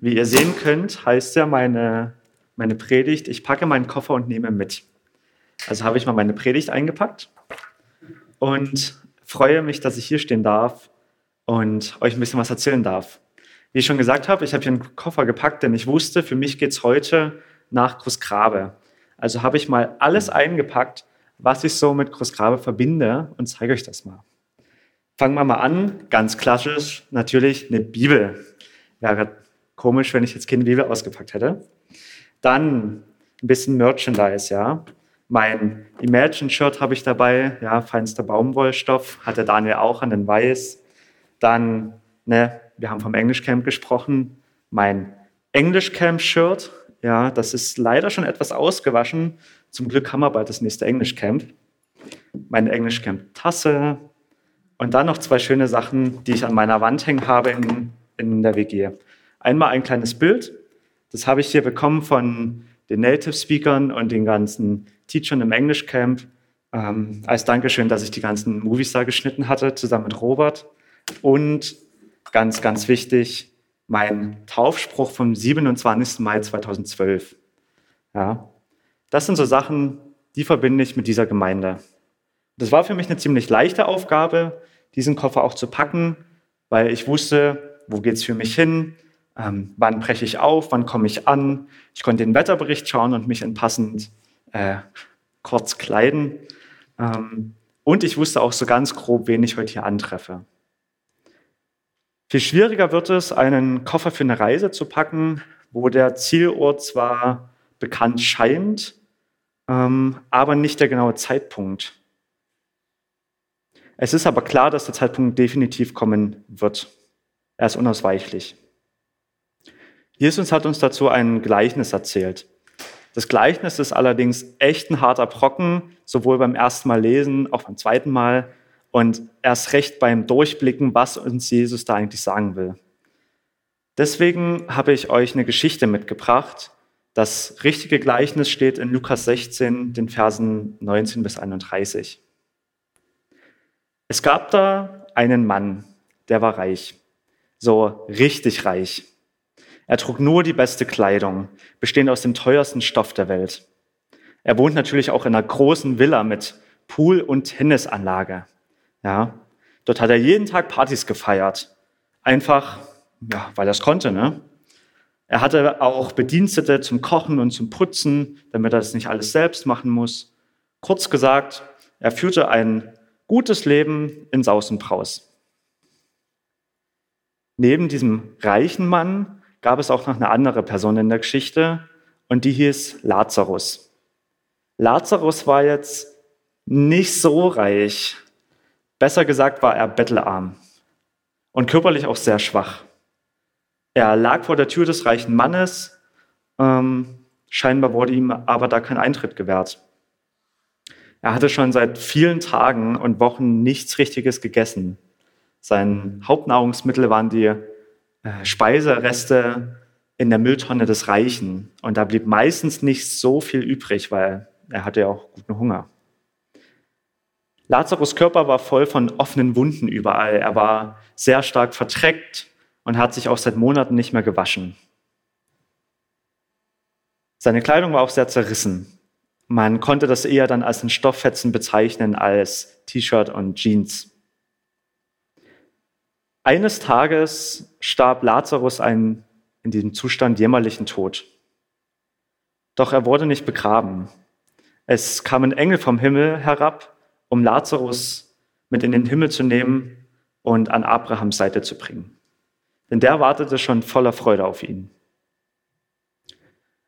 Wie ihr sehen könnt, heißt ja meine, meine Predigt, ich packe meinen Koffer und nehme mit. Also habe ich mal meine Predigt eingepackt und freue mich, dass ich hier stehen darf und euch ein bisschen was erzählen darf. Wie ich schon gesagt habe, ich habe hier einen Koffer gepackt, denn ich wusste, für mich geht es heute nach Großgrabe. Also habe ich mal alles eingepackt, was ich so mit Großgrabe verbinde und zeige euch das mal. Fangen wir mal an, ganz klassisch, natürlich eine Bibel. Wäre komisch, wenn ich jetzt keine Bibel ausgepackt hätte. Dann ein bisschen Merchandise, ja. Mein Imagine-Shirt habe ich dabei, ja, feinster Baumwollstoff, hat der Daniel auch an den Weiß. Dann, ne, wir haben vom Englischcamp gesprochen, mein Englischcamp-Shirt, ja, das ist leider schon etwas ausgewaschen. Zum Glück haben wir bald das nächste Englischcamp. Meine Englischcamp-Tasse und dann noch zwei schöne Sachen, die ich an meiner Wand hängen habe in, in der WG. Einmal ein kleines Bild, das habe ich hier bekommen von den Native Speakern und den ganzen Teachern im Englischcamp. Ähm, als Dankeschön, dass ich die ganzen Movies da geschnitten hatte, zusammen mit Robert. Und ganz, ganz wichtig, mein Taufspruch vom 27. Mai 2012. Ja, das sind so Sachen, die verbinde ich mit dieser Gemeinde. Das war für mich eine ziemlich leichte Aufgabe, diesen Koffer auch zu packen, weil ich wusste, wo geht es für mich hin, ähm, wann breche ich auf, wann komme ich an. Ich konnte den Wetterbericht schauen und mich entpassend äh, kurz kleiden. Ähm, und ich wusste auch so ganz grob, wen ich heute hier antreffe. Viel schwieriger wird es, einen Koffer für eine Reise zu packen, wo der Zielort zwar bekannt scheint, ähm, aber nicht der genaue Zeitpunkt. Es ist aber klar, dass der Zeitpunkt definitiv kommen wird. Er ist unausweichlich. Jesus hat uns dazu ein Gleichnis erzählt. Das Gleichnis ist allerdings echt ein harter Brocken, sowohl beim ersten Mal lesen, auch beim zweiten Mal und erst recht beim Durchblicken, was uns Jesus da eigentlich sagen will. Deswegen habe ich euch eine Geschichte mitgebracht. Das richtige Gleichnis steht in Lukas 16, den Versen 19 bis 31. Es gab da einen Mann, der war reich, so richtig reich. Er trug nur die beste Kleidung, bestehend aus dem teuersten Stoff der Welt. Er wohnt natürlich auch in einer großen Villa mit Pool und Tennisanlage. Ja, dort hat er jeden Tag Partys gefeiert. Einfach, ja, weil er es konnte, ne? Er hatte auch Bedienstete zum Kochen und zum Putzen, damit er das nicht alles selbst machen muss. Kurz gesagt, er führte ein gutes Leben in Saus und Braus. Neben diesem reichen Mann gab es auch noch eine andere Person in der Geschichte und die hieß Lazarus. Lazarus war jetzt nicht so reich, Besser gesagt war er bettelarm und körperlich auch sehr schwach. Er lag vor der Tür des reichen Mannes, ähm, scheinbar wurde ihm aber da kein Eintritt gewährt. Er hatte schon seit vielen Tagen und Wochen nichts Richtiges gegessen. Sein Hauptnahrungsmittel waren die Speisereste in der Mülltonne des Reichen. Und da blieb meistens nicht so viel übrig, weil er hatte ja auch guten Hunger. Lazarus Körper war voll von offenen Wunden überall. Er war sehr stark vertreckt und hat sich auch seit Monaten nicht mehr gewaschen. Seine Kleidung war auch sehr zerrissen. Man konnte das eher dann als ein Stofffetzen bezeichnen als T-Shirt und Jeans. Eines Tages starb Lazarus einen in diesem Zustand jämmerlichen Tod. Doch er wurde nicht begraben. Es kamen Engel vom Himmel herab um Lazarus mit in den Himmel zu nehmen und an Abrahams Seite zu bringen. Denn der wartete schon voller Freude auf ihn.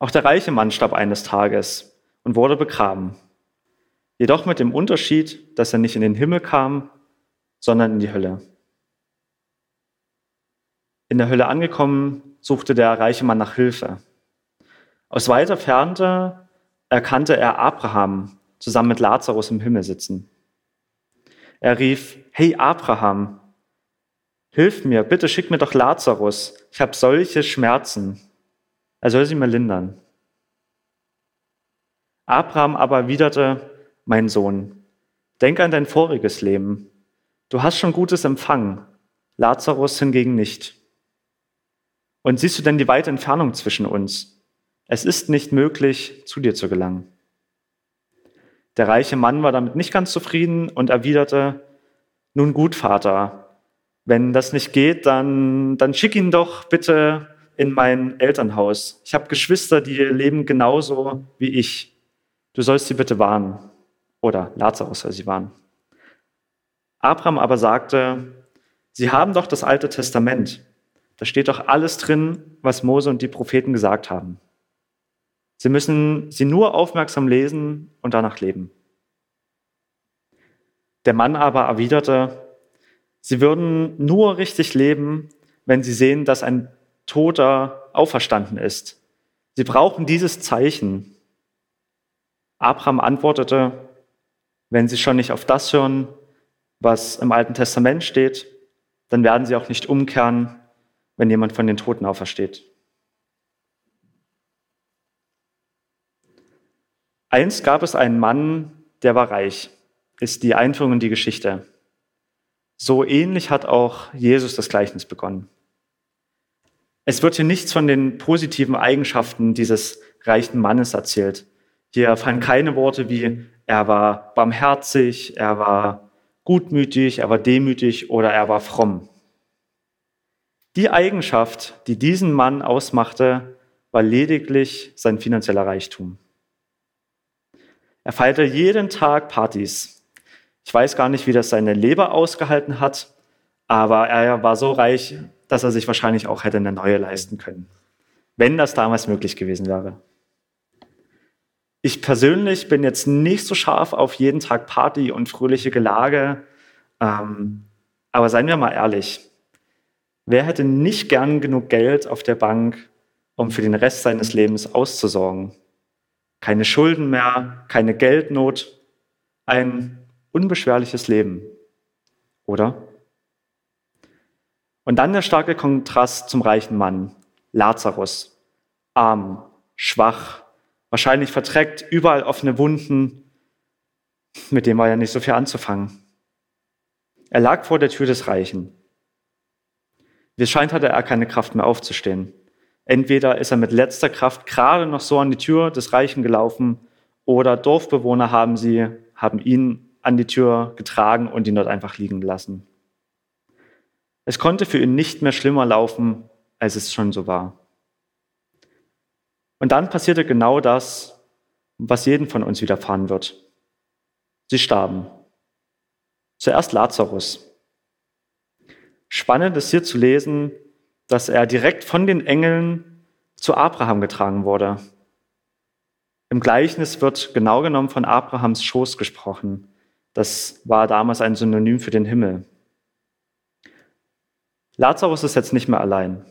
Auch der reiche Mann starb eines Tages und wurde begraben. Jedoch mit dem Unterschied, dass er nicht in den Himmel kam, sondern in die Hölle. In der Hölle angekommen, suchte der reiche Mann nach Hilfe. Aus weiter Ferne erkannte er Abraham, zusammen mit Lazarus im Himmel sitzen. Er rief, hey Abraham, hilf mir, bitte schick mir doch Lazarus, ich habe solche Schmerzen. Er soll sie mir lindern. Abraham aber erwiderte, mein Sohn, denk an dein voriges Leben. Du hast schon Gutes empfangen, Lazarus hingegen nicht. Und siehst du denn die weite Entfernung zwischen uns? Es ist nicht möglich, zu dir zu gelangen. Der reiche Mann war damit nicht ganz zufrieden und erwiderte, nun gut, Vater, wenn das nicht geht, dann, dann schick ihn doch bitte in mein Elternhaus. Ich habe Geschwister, die leben genauso wie ich. Du sollst sie bitte warnen. Oder Lazarus soll sie warnen. Abraham aber sagte, Sie haben doch das Alte Testament. Da steht doch alles drin, was Mose und die Propheten gesagt haben. Sie müssen sie nur aufmerksam lesen und danach leben. Der Mann aber erwiderte, sie würden nur richtig leben, wenn sie sehen, dass ein Toter auferstanden ist. Sie brauchen dieses Zeichen. Abraham antwortete, wenn sie schon nicht auf das hören, was im Alten Testament steht, dann werden sie auch nicht umkehren, wenn jemand von den Toten aufersteht. Einst gab es einen Mann, der war reich, ist die Einführung in die Geschichte. So ähnlich hat auch Jesus das Gleichnis begonnen. Es wird hier nichts von den positiven Eigenschaften dieses reichen Mannes erzählt. Hier fallen keine Worte wie er war barmherzig, er war gutmütig, er war demütig oder er war fromm. Die Eigenschaft, die diesen Mann ausmachte, war lediglich sein finanzieller Reichtum. Er feierte jeden Tag Partys. Ich weiß gar nicht, wie das seine Leber ausgehalten hat, aber er war so reich, dass er sich wahrscheinlich auch hätte eine neue leisten können, wenn das damals möglich gewesen wäre. Ich persönlich bin jetzt nicht so scharf auf jeden Tag Party und fröhliche Gelage, ähm, aber seien wir mal ehrlich, wer hätte nicht gern genug Geld auf der Bank, um für den Rest seines Lebens auszusorgen? Keine Schulden mehr, keine Geldnot, ein unbeschwerliches Leben, oder? Und dann der starke Kontrast zum reichen Mann, Lazarus, arm, schwach, wahrscheinlich verträgt, überall offene Wunden, mit dem war ja nicht so viel anzufangen. Er lag vor der Tür des Reichen. Wie es scheint, hatte er keine Kraft mehr aufzustehen. Entweder ist er mit letzter Kraft gerade noch so an die Tür des Reichen gelaufen oder Dorfbewohner haben sie, haben ihn an die Tür getragen und ihn dort einfach liegen lassen. Es konnte für ihn nicht mehr schlimmer laufen, als es schon so war. Und dann passierte genau das, was jeden von uns widerfahren wird. Sie starben. Zuerst Lazarus. Spannend ist hier zu lesen, dass er direkt von den Engeln zu Abraham getragen wurde. Im Gleichnis wird genau genommen von Abrahams Schoß gesprochen. Das war damals ein Synonym für den Himmel. Lazarus ist jetzt nicht mehr allein.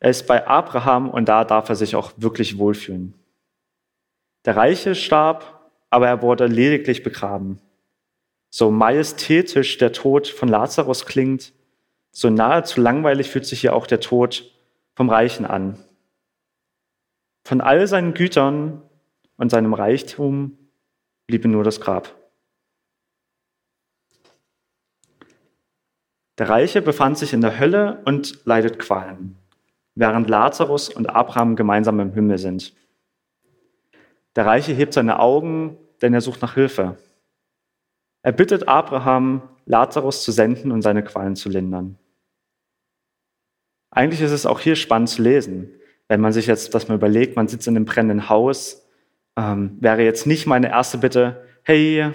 Er ist bei Abraham und da darf er sich auch wirklich wohlfühlen. Der Reiche starb, aber er wurde lediglich begraben. So majestätisch der Tod von Lazarus klingt, so nahezu langweilig fühlt sich hier auch der Tod vom Reichen an. Von all seinen Gütern und seinem Reichtum blieb nur das Grab. Der Reiche befand sich in der Hölle und leidet Qualen, während Lazarus und Abraham gemeinsam im Himmel sind. Der Reiche hebt seine Augen, denn er sucht nach Hilfe. Er bittet Abraham, Lazarus zu senden und seine Qualen zu lindern. Eigentlich ist es auch hier spannend zu lesen. Wenn man sich jetzt das mal überlegt, man sitzt in einem brennenden Haus, ähm, wäre jetzt nicht meine erste Bitte, hey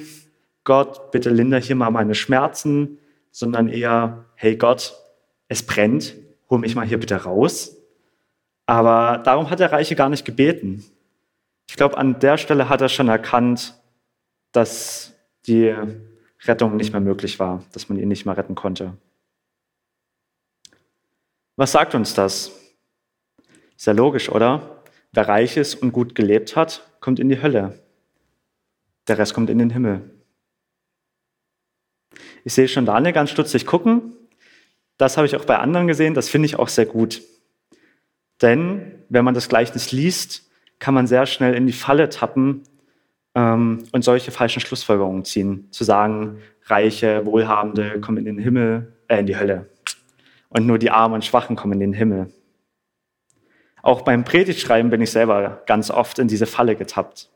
Gott, bitte linder hier mal meine Schmerzen, sondern eher, hey Gott, es brennt, hol mich mal hier bitte raus. Aber darum hat der Reiche gar nicht gebeten. Ich glaube, an der Stelle hat er schon erkannt, dass die Rettung nicht mehr möglich war, dass man ihn nicht mehr retten konnte. Was sagt uns das? Sehr logisch, oder? Wer reich ist und gut gelebt hat, kommt in die Hölle. Der Rest kommt in den Himmel. Ich sehe schon Daniel ganz stutzig gucken. Das habe ich auch bei anderen gesehen. Das finde ich auch sehr gut. Denn wenn man das Gleichnis liest, kann man sehr schnell in die Falle tappen ähm, und solche falschen Schlussfolgerungen ziehen. Zu sagen, Reiche, Wohlhabende kommen in den Himmel, äh, in die Hölle. Und nur die Armen und Schwachen kommen in den Himmel. Auch beim Predigtschreiben bin ich selber ganz oft in diese Falle getappt.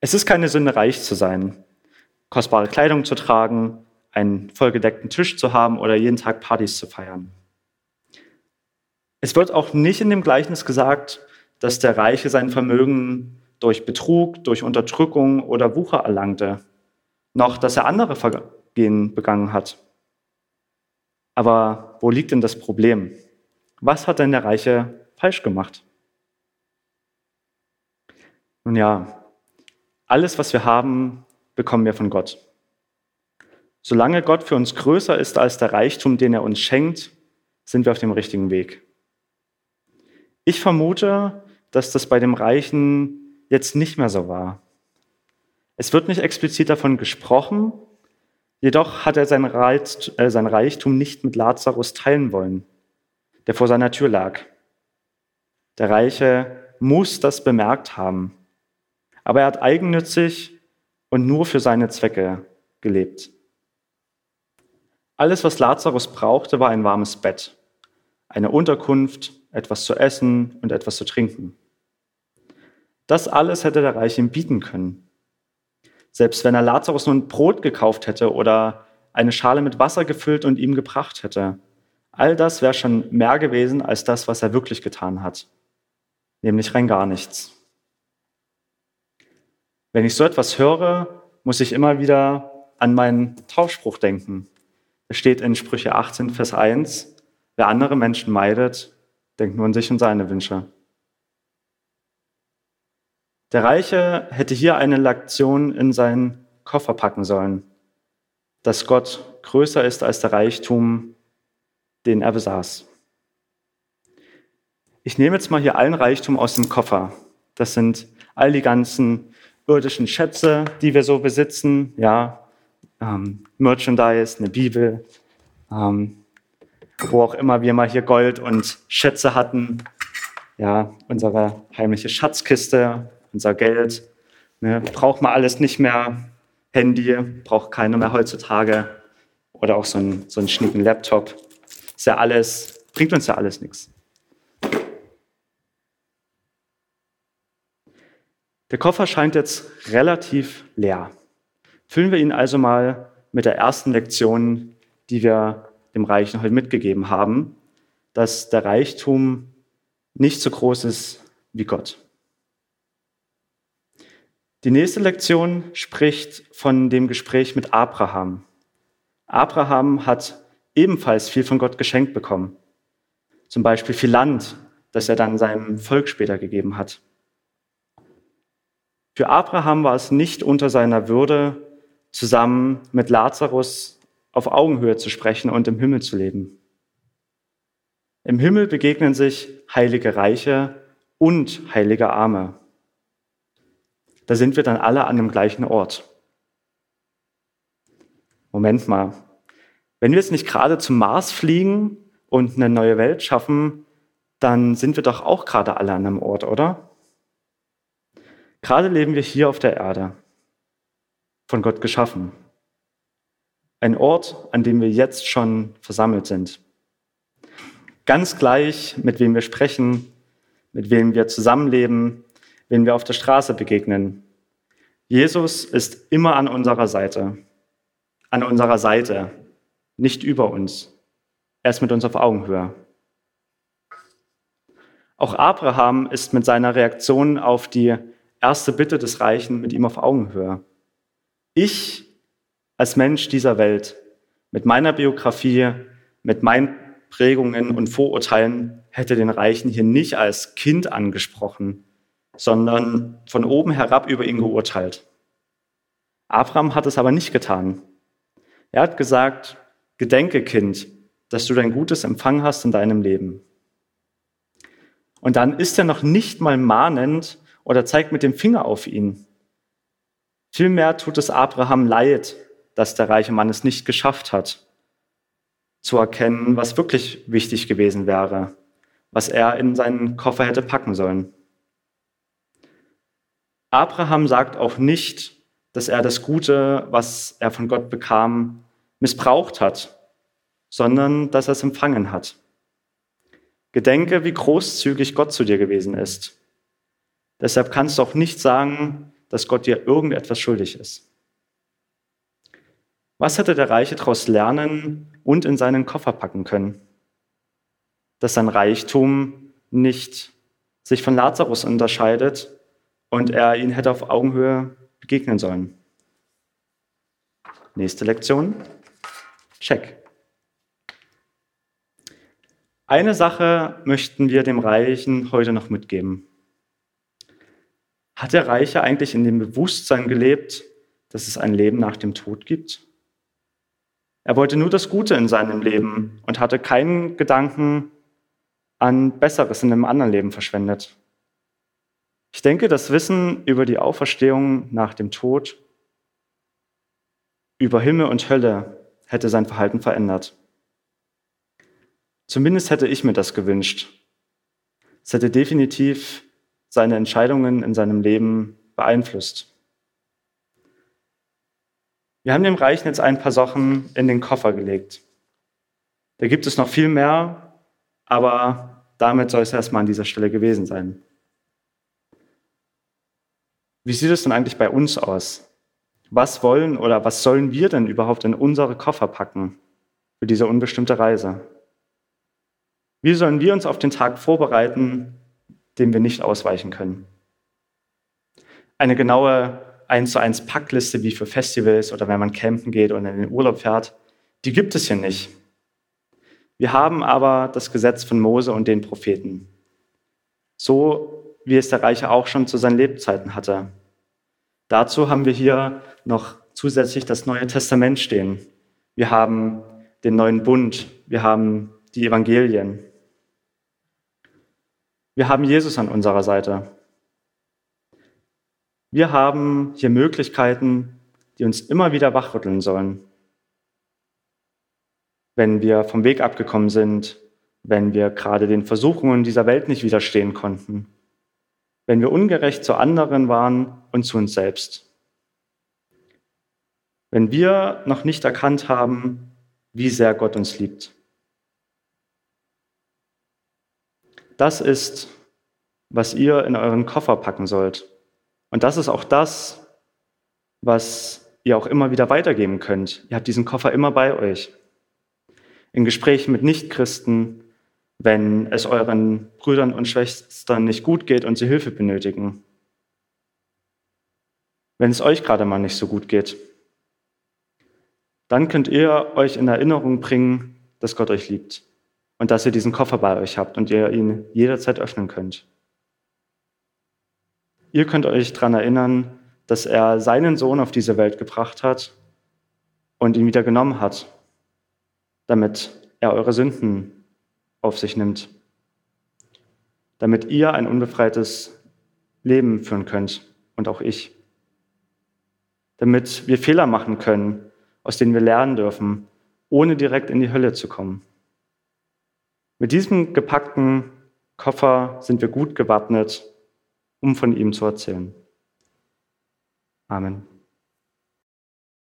Es ist keine Sünde, reich zu sein, kostbare Kleidung zu tragen, einen vollgedeckten Tisch zu haben oder jeden Tag Partys zu feiern. Es wird auch nicht in dem Gleichnis gesagt, dass der Reiche sein Vermögen durch Betrug, durch Unterdrückung oder Wucher erlangte, noch dass er andere Vergehen begangen hat. Aber wo liegt denn das Problem? Was hat denn der Reiche falsch gemacht? Nun ja, alles, was wir haben, bekommen wir von Gott. Solange Gott für uns größer ist als der Reichtum, den er uns schenkt, sind wir auf dem richtigen Weg. Ich vermute, dass das bei dem Reichen jetzt nicht mehr so war. Es wird nicht explizit davon gesprochen, jedoch hat er äh, sein Reichtum nicht mit Lazarus teilen wollen, der vor seiner Tür lag. Der Reiche muss das bemerkt haben, aber er hat eigennützig und nur für seine Zwecke gelebt. Alles, was Lazarus brauchte, war ein warmes Bett, eine Unterkunft, etwas zu essen und etwas zu trinken. Das alles hätte der Reiche ihm bieten können. Selbst wenn er Lazarus nun Brot gekauft hätte oder eine Schale mit Wasser gefüllt und ihm gebracht hätte, all das wäre schon mehr gewesen als das, was er wirklich getan hat, nämlich rein gar nichts. Wenn ich so etwas höre, muss ich immer wieder an meinen Taufspruch denken. Es steht in Sprüche 18, Vers 1, wer andere Menschen meidet, denkt nur an sich und seine Wünsche. Der Reiche hätte hier eine Lektion in seinen Koffer packen sollen, dass Gott größer ist als der Reichtum, den er besaß. Ich nehme jetzt mal hier allen Reichtum aus dem Koffer. Das sind all die ganzen irdischen Schätze, die wir so besitzen, ja, ähm, Merchandise, eine Bibel, ähm, wo auch immer wir mal hier Gold und Schätze hatten, ja, unsere heimliche Schatzkiste, unser Geld, ne, braucht man alles nicht mehr, Handy braucht keiner mehr heutzutage oder auch so ein, so einen schnieken Laptop, ist ja alles, bringt uns ja alles nichts. Der Koffer scheint jetzt relativ leer. Füllen wir ihn also mal mit der ersten Lektion, die wir dem Reichen heute mitgegeben haben, dass der Reichtum nicht so groß ist wie Gott. Die nächste Lektion spricht von dem Gespräch mit Abraham. Abraham hat ebenfalls viel von Gott geschenkt bekommen. Zum Beispiel viel Land, das er dann seinem Volk später gegeben hat. Für Abraham war es nicht unter seiner Würde, zusammen mit Lazarus auf Augenhöhe zu sprechen und im Himmel zu leben. Im Himmel begegnen sich heilige Reiche und heilige Arme. Da sind wir dann alle an dem gleichen Ort. Moment mal. Wenn wir jetzt nicht gerade zum Mars fliegen und eine neue Welt schaffen, dann sind wir doch auch gerade alle an einem Ort, oder? Gerade leben wir hier auf der Erde, von Gott geschaffen. Ein Ort, an dem wir jetzt schon versammelt sind. Ganz gleich, mit wem wir sprechen, mit wem wir zusammenleben, wen wir auf der Straße begegnen. Jesus ist immer an unserer Seite. An unserer Seite, nicht über uns. Er ist mit uns auf Augenhöhe. Auch Abraham ist mit seiner Reaktion auf die erste Bitte des Reichen mit ihm auf Augenhöhe. Ich als Mensch dieser Welt, mit meiner Biografie, mit meinen Prägungen und Vorurteilen, hätte den Reichen hier nicht als Kind angesprochen, sondern von oben herab über ihn geurteilt. Abraham hat es aber nicht getan. Er hat gesagt, Gedenke, Kind, dass du dein Gutes empfangen hast in deinem Leben. Und dann ist er noch nicht mal mahnend oder zeigt mit dem Finger auf ihn. Vielmehr tut es Abraham leid, dass der reiche Mann es nicht geschafft hat, zu erkennen, was wirklich wichtig gewesen wäre, was er in seinen Koffer hätte packen sollen. Abraham sagt auch nicht, dass er das Gute, was er von Gott bekam, missbraucht hat, sondern dass er es empfangen hat. Gedenke, wie großzügig Gott zu dir gewesen ist. Deshalb kannst du auch nicht sagen, dass Gott dir irgendetwas schuldig ist. Was hätte der Reiche daraus lernen und in seinen Koffer packen können? Dass sein Reichtum nicht sich von Lazarus unterscheidet und er ihn hätte auf Augenhöhe begegnen sollen. Nächste Lektion. Check. Eine Sache möchten wir dem Reichen heute noch mitgeben. Hat der Reiche eigentlich in dem Bewusstsein gelebt, dass es ein Leben nach dem Tod gibt? Er wollte nur das Gute in seinem Leben und hatte keinen Gedanken an Besseres in einem anderen Leben verschwendet. Ich denke, das Wissen über die Auferstehung nach dem Tod, über Himmel und Hölle hätte sein Verhalten verändert. Zumindest hätte ich mir das gewünscht. Es hätte definitiv seine Entscheidungen in seinem Leben beeinflusst. Wir haben dem Reichen jetzt ein paar Sachen in den Koffer gelegt. Da gibt es noch viel mehr, aber damit soll es erstmal an dieser Stelle gewesen sein. Wie sieht es denn eigentlich bei uns aus? Was wollen oder was sollen wir denn überhaupt in unsere Koffer packen für diese unbestimmte Reise? Wie sollen wir uns auf den Tag vorbereiten, dem wir nicht ausweichen können? Eine genaue 1 zu 1 Packliste wie für Festivals oder wenn man campen geht oder in den Urlaub fährt, die gibt es hier nicht. Wir haben aber das Gesetz von Mose und den Propheten. So wie es der Reiche auch schon zu seinen Lebzeiten hatte. Dazu haben wir hier noch zusätzlich das Neue Testament stehen. Wir haben den neuen Bund, wir haben die Evangelien. Wir haben Jesus an unserer Seite. Wir haben hier Möglichkeiten, die uns immer wieder wachrütteln sollen. Wenn wir vom Weg abgekommen sind, wenn wir gerade den Versuchungen dieser Welt nicht widerstehen konnten, wenn wir ungerecht zu anderen waren und zu uns selbst. Wenn wir noch nicht erkannt haben, wie sehr Gott uns liebt. Das ist, was ihr in euren Koffer packen sollt. Und das ist auch das, was ihr auch immer wieder weitergeben könnt. Ihr habt diesen Koffer immer bei euch. In Gesprächen mit Nichtchristen, wenn es euren Brüdern und Schwestern nicht gut geht und sie Hilfe benötigen. Wenn es euch gerade mal nicht so gut geht. Dann könnt ihr euch in Erinnerung bringen, dass Gott euch liebt und dass ihr diesen Koffer bei euch habt und ihr ihn jederzeit öffnen könnt. Ihr könnt euch daran erinnern, dass er seinen Sohn auf diese Welt gebracht hat und ihn wieder genommen hat, damit er eure Sünden auf sich nimmt, damit ihr ein unbefreites Leben führen könnt und auch ich, damit wir Fehler machen können, aus denen wir lernen dürfen, ohne direkt in die Hölle zu kommen. Mit diesem gepackten Koffer sind wir gut gewappnet, um von ihm zu erzählen. Amen.